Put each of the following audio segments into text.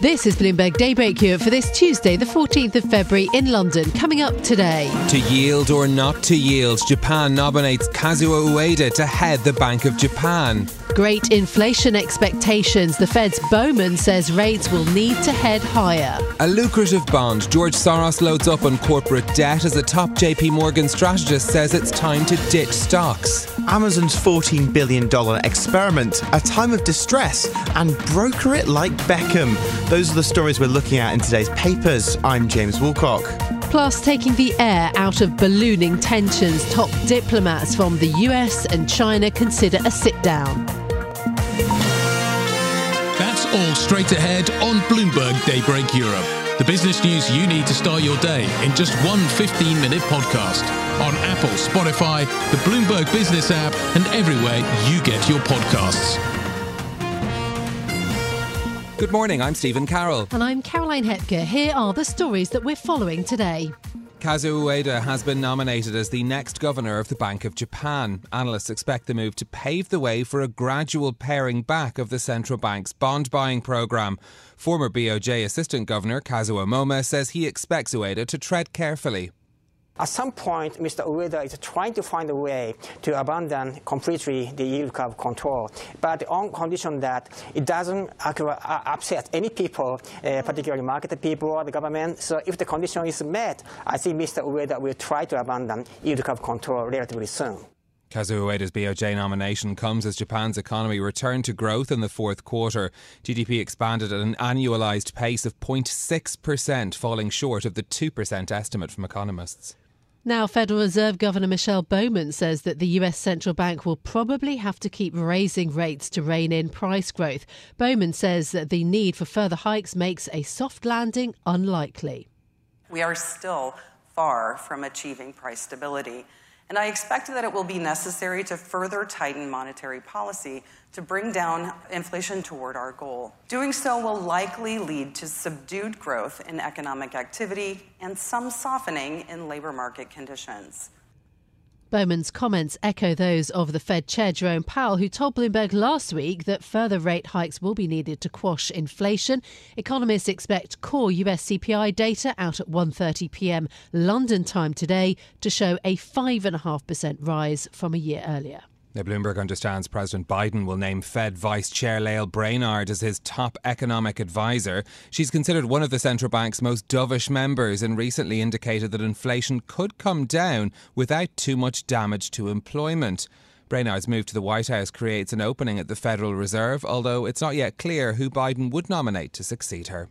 This is Bloomberg Daybreak here for this Tuesday, the 14th of February in London. Coming up today. To yield or not to yield, Japan nominates Kazuo Ueda to head the Bank of Japan. Great inflation expectations. The Fed's Bowman says rates will need to head higher. A lucrative bond. George Soros loads up on corporate debt as a top JP Morgan strategist says it's time to ditch stocks. Amazon's $14 billion experiment, a time of distress, and broker it like Beckham. Those are the stories we're looking at in today's papers. I'm James Woolcock. Plus, taking the air out of ballooning tensions, top diplomats from the US and China consider a sit down. That's all straight ahead on Bloomberg Daybreak Europe. The business news you need to start your day in just one 15 minute podcast on Apple, Spotify, the Bloomberg Business app, and everywhere you get your podcasts. Good morning, I'm Stephen Carroll. And I'm Caroline Hepker. Here are the stories that we're following today. Kazuo Ueda has been nominated as the next governor of the Bank of Japan. Analysts expect the move to pave the way for a gradual paring back of the central bank's bond buying program. Former BOJ assistant governor Kazuo Momma says he expects Ueda to tread carefully. At some point, Mr. Ueda is trying to find a way to abandon completely the yield curve control, but on condition that it doesn't upset any people, uh, particularly market people or the government. So if the condition is met, I think Mr. Ueda will try to abandon yield curve control relatively soon. Kazuo Ueda's BOJ nomination comes as Japan's economy returned to growth in the fourth quarter. GDP expanded at an annualized pace of 0.6%, falling short of the 2% estimate from economists. Now, Federal Reserve Governor Michelle Bowman says that the US central bank will probably have to keep raising rates to rein in price growth. Bowman says that the need for further hikes makes a soft landing unlikely. We are still far from achieving price stability. And I expect that it will be necessary to further tighten monetary policy to bring down inflation toward our goal. Doing so will likely lead to subdued growth in economic activity and some softening in labor market conditions. Bowman's comments echo those of the Fed Chair Jerome Powell, who told Bloomberg last week that further rate hikes will be needed to quash inflation. Economists expect core US CPI data out at 1:30 p.m. London time today to show a 5.5% rise from a year earlier. Now, Bloomberg understands President Biden will name Fed Vice Chair Lael Brainard as his top economic advisor. She's considered one of the central bank's most dovish members and recently indicated that inflation could come down without too much damage to employment. Brainard's move to the White House creates an opening at the Federal Reserve, although it's not yet clear who Biden would nominate to succeed her.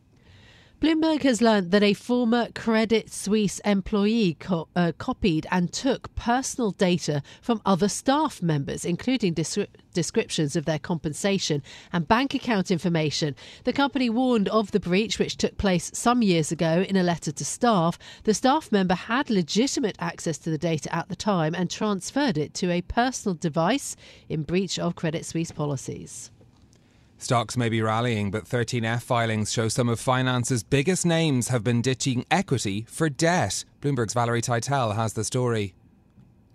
Bloomberg has learned that a former Credit Suisse employee co- uh, copied and took personal data from other staff members, including descriptions of their compensation and bank account information. The company warned of the breach, which took place some years ago, in a letter to staff. The staff member had legitimate access to the data at the time and transferred it to a personal device in breach of Credit Suisse policies. Stocks may be rallying, but 13F filings show some of finance's biggest names have been ditching equity for debt. Bloomberg's Valerie Tytel has the story.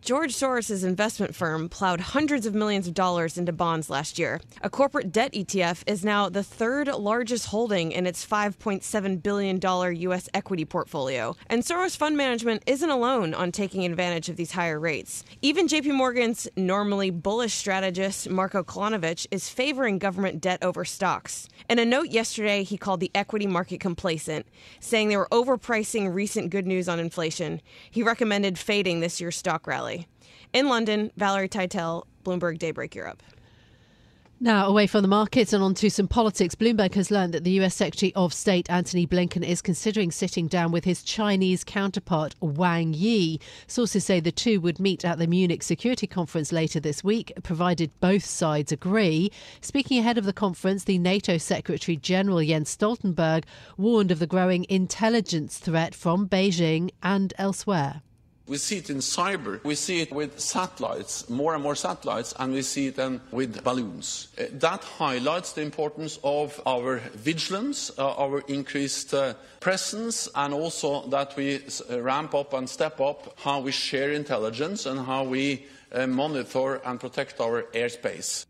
George Soros' investment firm plowed hundreds of millions of dollars into bonds last year. A corporate debt ETF is now the third largest holding in its $5.7 billion U.S. equity portfolio. And Soros Fund Management isn't alone on taking advantage of these higher rates. Even JP Morgan's normally bullish strategist, Marco Kolanovic, is favoring government debt over stocks. In a note yesterday, he called the equity market complacent, saying they were overpricing recent good news on inflation. He recommended fading this year's stock rally. In London, Valerie Tytel, Bloomberg Daybreak Europe. Now, away from the markets and onto some politics, Bloomberg has learned that the US Secretary of State Antony Blinken is considering sitting down with his Chinese counterpart Wang Yi. Sources say the two would meet at the Munich Security Conference later this week, provided both sides agree. Speaking ahead of the conference, the NATO Secretary General Jens Stoltenberg warned of the growing intelligence threat from Beijing and elsewhere. We see it in cyber, we see it with satellites, more and more satellites, and we see it then with balloons. Uh, that highlights the importance of our vigilance, uh, our increased uh, presence, and also that we uh, ramp up and step up how we share intelligence and how we uh, monitor and protect our airspace.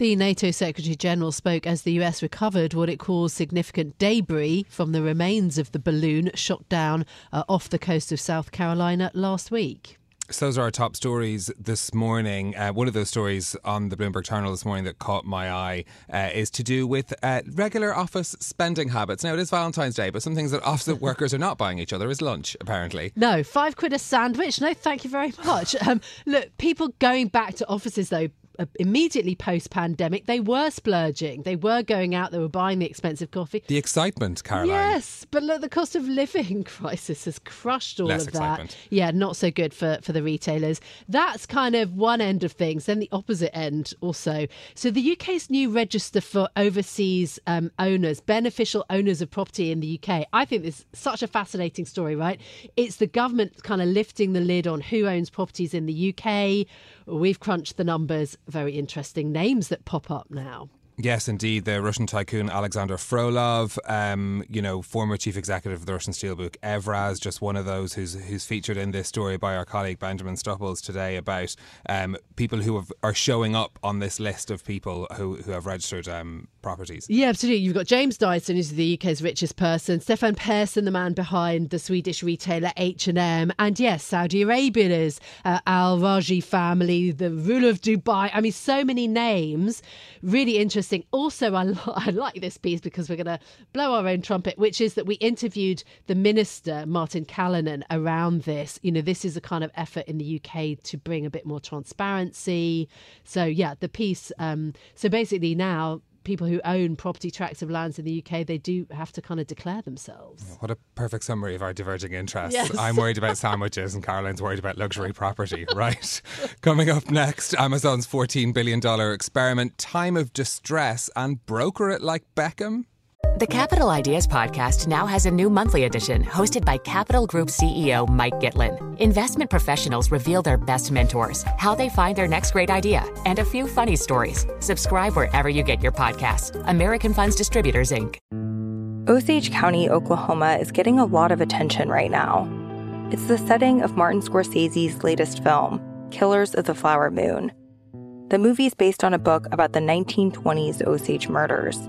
The NATO Secretary General spoke as the US recovered what it calls significant debris from the remains of the balloon shot down uh, off the coast of South Carolina last week. So those are our top stories this morning. Uh, one of those stories on the Bloomberg Journal this morning that caught my eye uh, is to do with uh, regular office spending habits. Now, it is Valentine's Day, but some things that office workers are not buying each other is lunch, apparently. No, five quid a sandwich. No, thank you very much. Um, look, people going back to offices, though, immediately post pandemic, they were splurging. They were going out, they were buying the expensive coffee. The excitement, Caroline. Yes, but look, the cost of living crisis has crushed all Less of excitement. that. Yeah, not so good for, for the retailers. That's kind of one end of things. Then the opposite end also. So the UK's new register for overseas um, owners, beneficial owners of property in the UK, I think this is such a fascinating story, right? It's the government kind of lifting the lid on who owns properties in the UK. We've crunched the numbers. Very interesting names that pop up now. Yes, indeed. The Russian tycoon Alexander Frolov, um, you know, former chief executive of the Russian steelbook Evraz, just one of those who's who's featured in this story by our colleague Benjamin Stupples today about um, people who have, are showing up on this list of people who, who have registered um, properties. Yeah, absolutely. You've got James Dyson, who's the UK's richest person, Stefan Persson, the man behind the Swedish retailer H&M, and yes, Saudi Arabia's uh, Al Rajhi family, the ruler of Dubai. I mean, so many names. Really interesting. Also, I, I like this piece because we're going to blow our own trumpet, which is that we interviewed the minister, Martin Callanan, around this. You know, this is a kind of effort in the UK to bring a bit more transparency. So, yeah, the piece. Um, so basically, now people who own property tracts of lands in the UK, they do have to kind of declare themselves. What a perfect summary of our diverging interests. Yes. I'm worried about sandwiches and Caroline's worried about luxury property, right? Coming up next, Amazon's $14 billion experiment, Time of Distress, and broker it like Beckham. The Capital Ideas Podcast now has a new monthly edition hosted by Capital Group CEO Mike Gitlin. Investment professionals reveal their best mentors, how they find their next great idea, and a few funny stories. Subscribe wherever you get your podcasts. American Funds Distributors, Inc. Osage County, Oklahoma is getting a lot of attention right now. It's the setting of Martin Scorsese's latest film, Killers of the Flower Moon. The movie's based on a book about the 1920s Osage murders,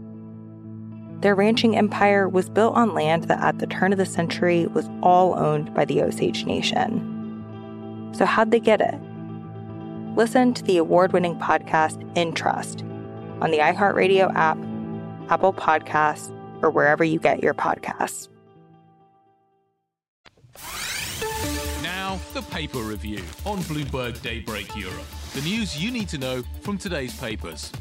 Their ranching empire was built on land that at the turn of the century was all owned by the Osage Nation. So, how'd they get it? Listen to the award winning podcast In Trust on the iHeartRadio app, Apple Podcasts, or wherever you get your podcasts. Now, the paper review on Bloomberg Daybreak Europe. The news you need to know from today's papers.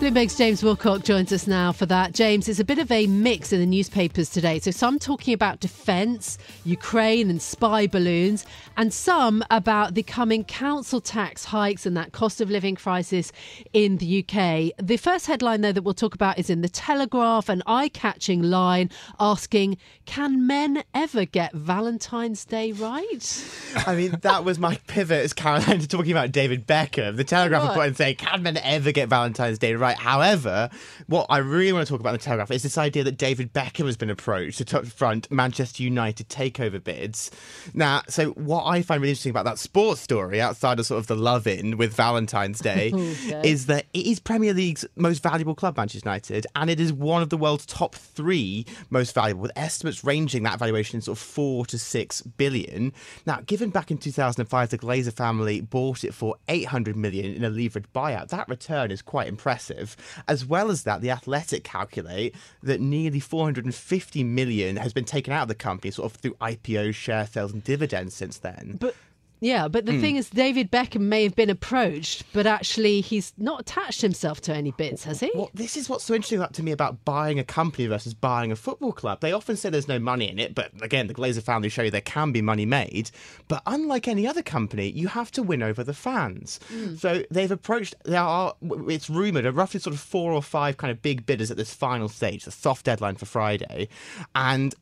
Bloomberg's James Wilcock joins us now for that. James, it's a bit of a mix in the newspapers today. So, some talking about defence, Ukraine, and spy balloons, and some about the coming council tax hikes and that cost of living crisis in the UK. The first headline, though, that we'll talk about is in the Telegraph, an eye catching line asking, Can men ever get Valentine's Day right? I mean, that was my pivot as Caroline to talking about David Beckham. The Telegraph Right. report and saying, can men ever get Valentine's Day right? Right. However, what I really want to talk about in the Telegraph is this idea that David Beckham has been approached to front Manchester United takeover bids. Now, so what I find really interesting about that sports story, outside of sort of the love in with Valentine's Day, oh, Okay. is that it is Premier League's most valuable club, Manchester United, and it is one of the world's top three most valuable, with estimates ranging that valuation in sort of four to six billion. Now, given back in 2005, the Glazer family bought it for 800 million in a leveraged buyout, that return is quite impressive. As well as that, the Athletic calculate that nearly 450 million has been taken out of the company, sort of through IPOs, share sales, and dividends since then. But yeah, but the Mm. thing is, David Beckham may have been approached, but actually he's not attached himself to any bits, has he? Well, this is what's so interesting about, to me about buying a company versus buying a football club. They often say there's no money in it, but again, the Glazer family show you there can be money made. But unlike any other company, you have to win over the fans. So they've approached. There are. It's rumored are roughly sort of four or five kind of big bidders at this final stage, the soft deadline for Friday, and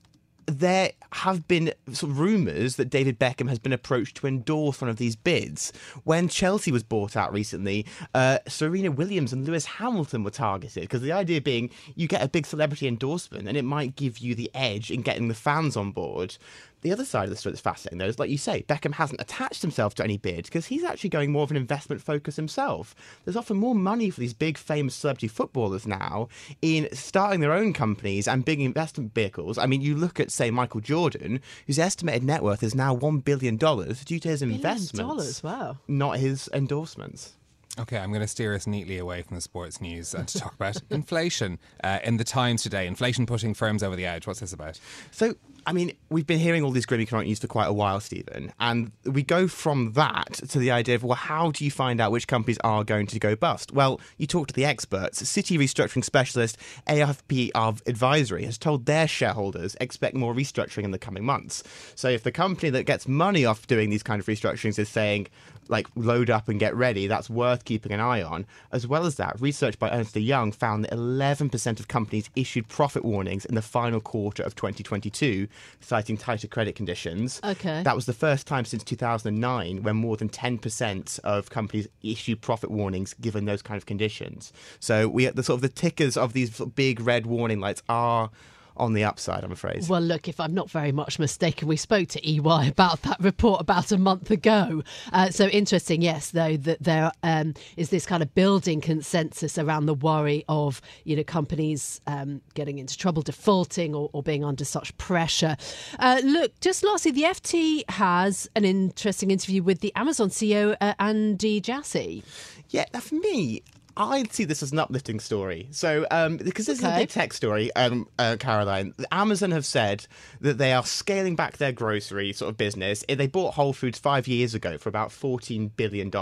there have been sort of rumours that David Beckham has been approached to endorse one of these bids. When Chelsea was bought out recently, uh, Serena Williams and Lewis Hamilton were targeted because the idea being you get a big celebrity endorsement and it might give you the edge in getting the fans on board. The other side of the story that's fascinating, though, is like you say, Beckham hasn't attached himself to any bid because he's actually going more of an investment focus himself. There's often more money for these big, famous celebrity footballers now in starting their own companies and big investment vehicles. I mean, you look at, say, Michael Jordan, whose estimated net worth is now $1 billion due to his investments, dollars, wow. not his endorsements. Okay, I'm going to steer us neatly away from the sports news and to talk about inflation. Uh, in the Times today, inflation putting firms over the edge. What's this about? So, I mean, we've been hearing all these grim economic news for quite a while, Stephen, and we go from that to the idea of, well, how do you find out which companies are going to go bust? Well, you talk to the experts. City restructuring specialist FRP of Advisory has told their shareholders expect more restructuring in the coming months. So, if the company that gets money off doing these kind of restructurings is saying, like load up and get ready, that's worth keeping an eye on. As well as that, research by Ernst Young found that 11% of companies issued profit warnings in the final quarter of 2022, citing tighter credit conditions. Okay. That was the first time since 2009 when more than 10% of companies issued profit warnings given those kind of conditions. So we the sort of the tickers of these big red warning lights are on the upside, I'm afraid. Well, look, if I'm not very much mistaken, we spoke to EY about that report about a month ago. Uh, so interesting, yes, though, that there um, is this kind of building consensus around the worry of, you know, companies um, getting into trouble, defaulting, or, or being under such pressure. Uh, look, just lastly, the FT has an interesting interview with the Amazon CEO, uh, Andy Jassy. Yeah, for me, I'd see this as an uplifting story. So, um, because this is a big tech story, um, uh, Caroline, Amazon have said that they are scaling back their grocery sort of business. They bought Whole Foods five years ago for about $14 billion.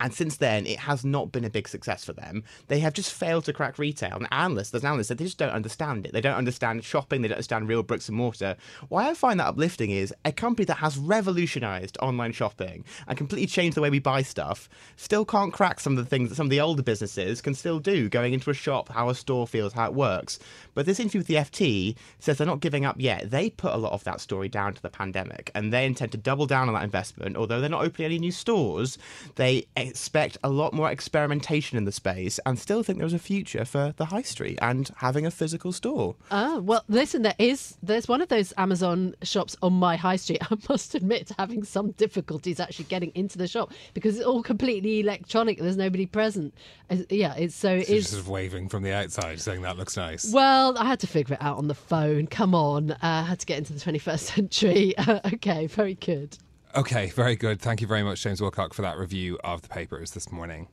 And since then, it has not been a big success for them. They have just failed to crack retail. And analysts, there's analysts that they just don't understand it. They don't understand shopping. They don't understand real bricks and mortar. Why I find that uplifting is a company that has revolutionized online shopping and completely changed the way we buy stuff still can't crack some of the things that some of the older businesses can still do, going into a shop, how a store feels, how it works. But this interview with the FT says they're not giving up yet. They put a lot of that story down to the pandemic and they intend to double down on that investment. Although they're not opening any new stores, they expect a lot more experimentation in the space and still think there's a future for the high street and having a physical store. Oh, well, listen, there is, there's one of those Amazon shops on my high street. I must admit to having some difficulties actually getting into the shop because it's all completely electronic. There's nobody present. Yeah, it's so So you're sort of waving from the outside, saying that looks nice. Well, I had to figure it out on the phone. Come on. Uh, I had to get into the 21st century. okay, very good. Okay, very good. Thank you very much, James Wilcock, for that review of the papers this morning.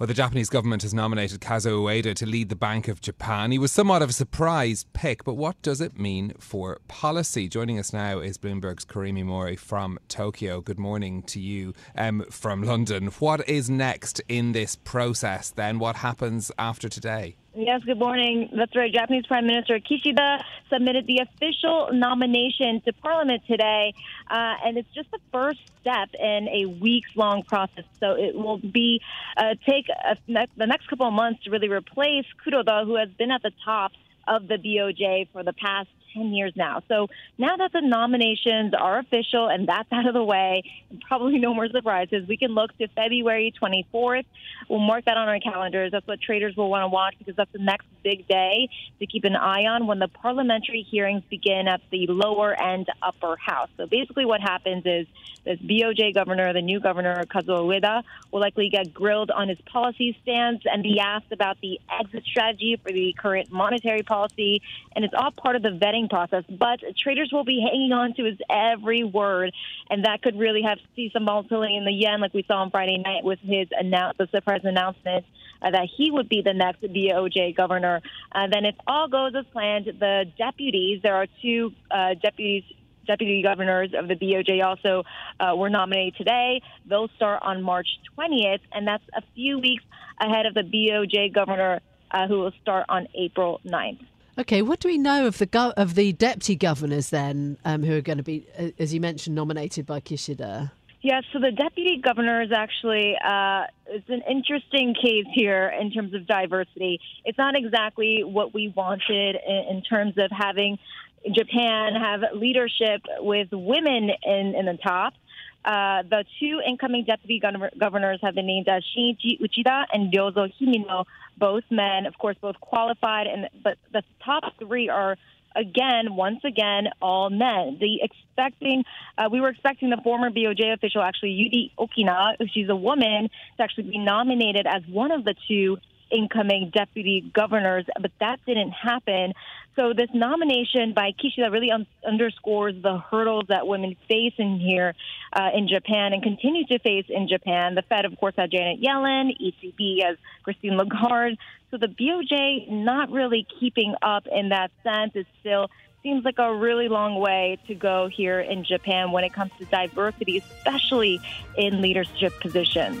Well, the Japanese government has nominated Kazuo Ueda to lead the Bank of Japan. He was somewhat of a surprise pick, but what does it mean for policy? Joining us now is Bloomberg's Kurumi Mori from Tokyo. Good morning to you um, from London. What is next in this process then? What happens after today? Yes, good morning. That's right. Japanese Prime Minister Kishida submitted the official nomination to Parliament today, uh, and it's just the first step in a weeks-long process. So it will be uh, take a, the next couple of months to really replace Kuroda, who has been at the top of the BOJ for the past 10 years now. So now that the nominations are official and that's out of the way, probably no more surprises, we can look to February 24th. We'll mark that on our calendars. That's what traders will want to watch because that's the next big day to keep an eye on when the parliamentary hearings begin at the lower and upper house. So basically, what happens is this BOJ governor, the new governor, Kazuo Ueda, will likely get grilled on his policy stance and be asked about the exit strategy for the current monetary policy. And it's all part of the vetting process. But traders will be hanging on to his every word. And that could really have see some volatility in the yen, like we saw on Friday night with his announce, the surprise announcement uh, that he would be the next BOJ governor. Uh, then, if all goes as planned, the deputies, there are two uh, deputies deputy governors of the BOJ also uh, were nominated today. They'll start on March 20th, and that's a few weeks ahead of the BOJ governor uh, who will start on April 9th. Okay, what do we know of the go- of the deputy governors then, um, who are going to be, uh, as you mentioned, nominated by Kishida? Yes, so the deputy governor is actually uh, it's an interesting case here in terms of diversity. It's not exactly what we wanted in, in terms of having Japan have leadership with women in, in the top. Uh, the two incoming deputy governors have been named as Shinichi Uchida and Ryozo Himino, both men, of course, both qualified, and but the top three are again, once again, all men. The expecting, uh, we were expecting the former BOJ official, actually Yuri Okina, she's a woman, to actually be nominated as one of the two incoming deputy governors, but that didn't happen. So this nomination by Kishida really un- underscores the hurdles that women face in here uh, in Japan and continue to face in Japan. The Fed, of course, had Janet Yellen, ECB has Christine Lagarde. So the BOJ not really keeping up in that sense. It still seems like a really long way to go here in Japan when it comes to diversity, especially in leadership positions.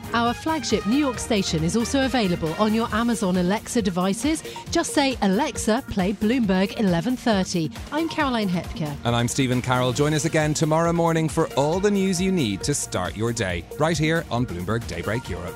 Our flagship New York station is also available on your Amazon Alexa devices. Just say, Alexa, play Bloomberg 1130. I'm Caroline Hepker. And I'm Stephen Carroll. Join us again tomorrow morning for all the news you need to start your day, right here on Bloomberg Daybreak Europe.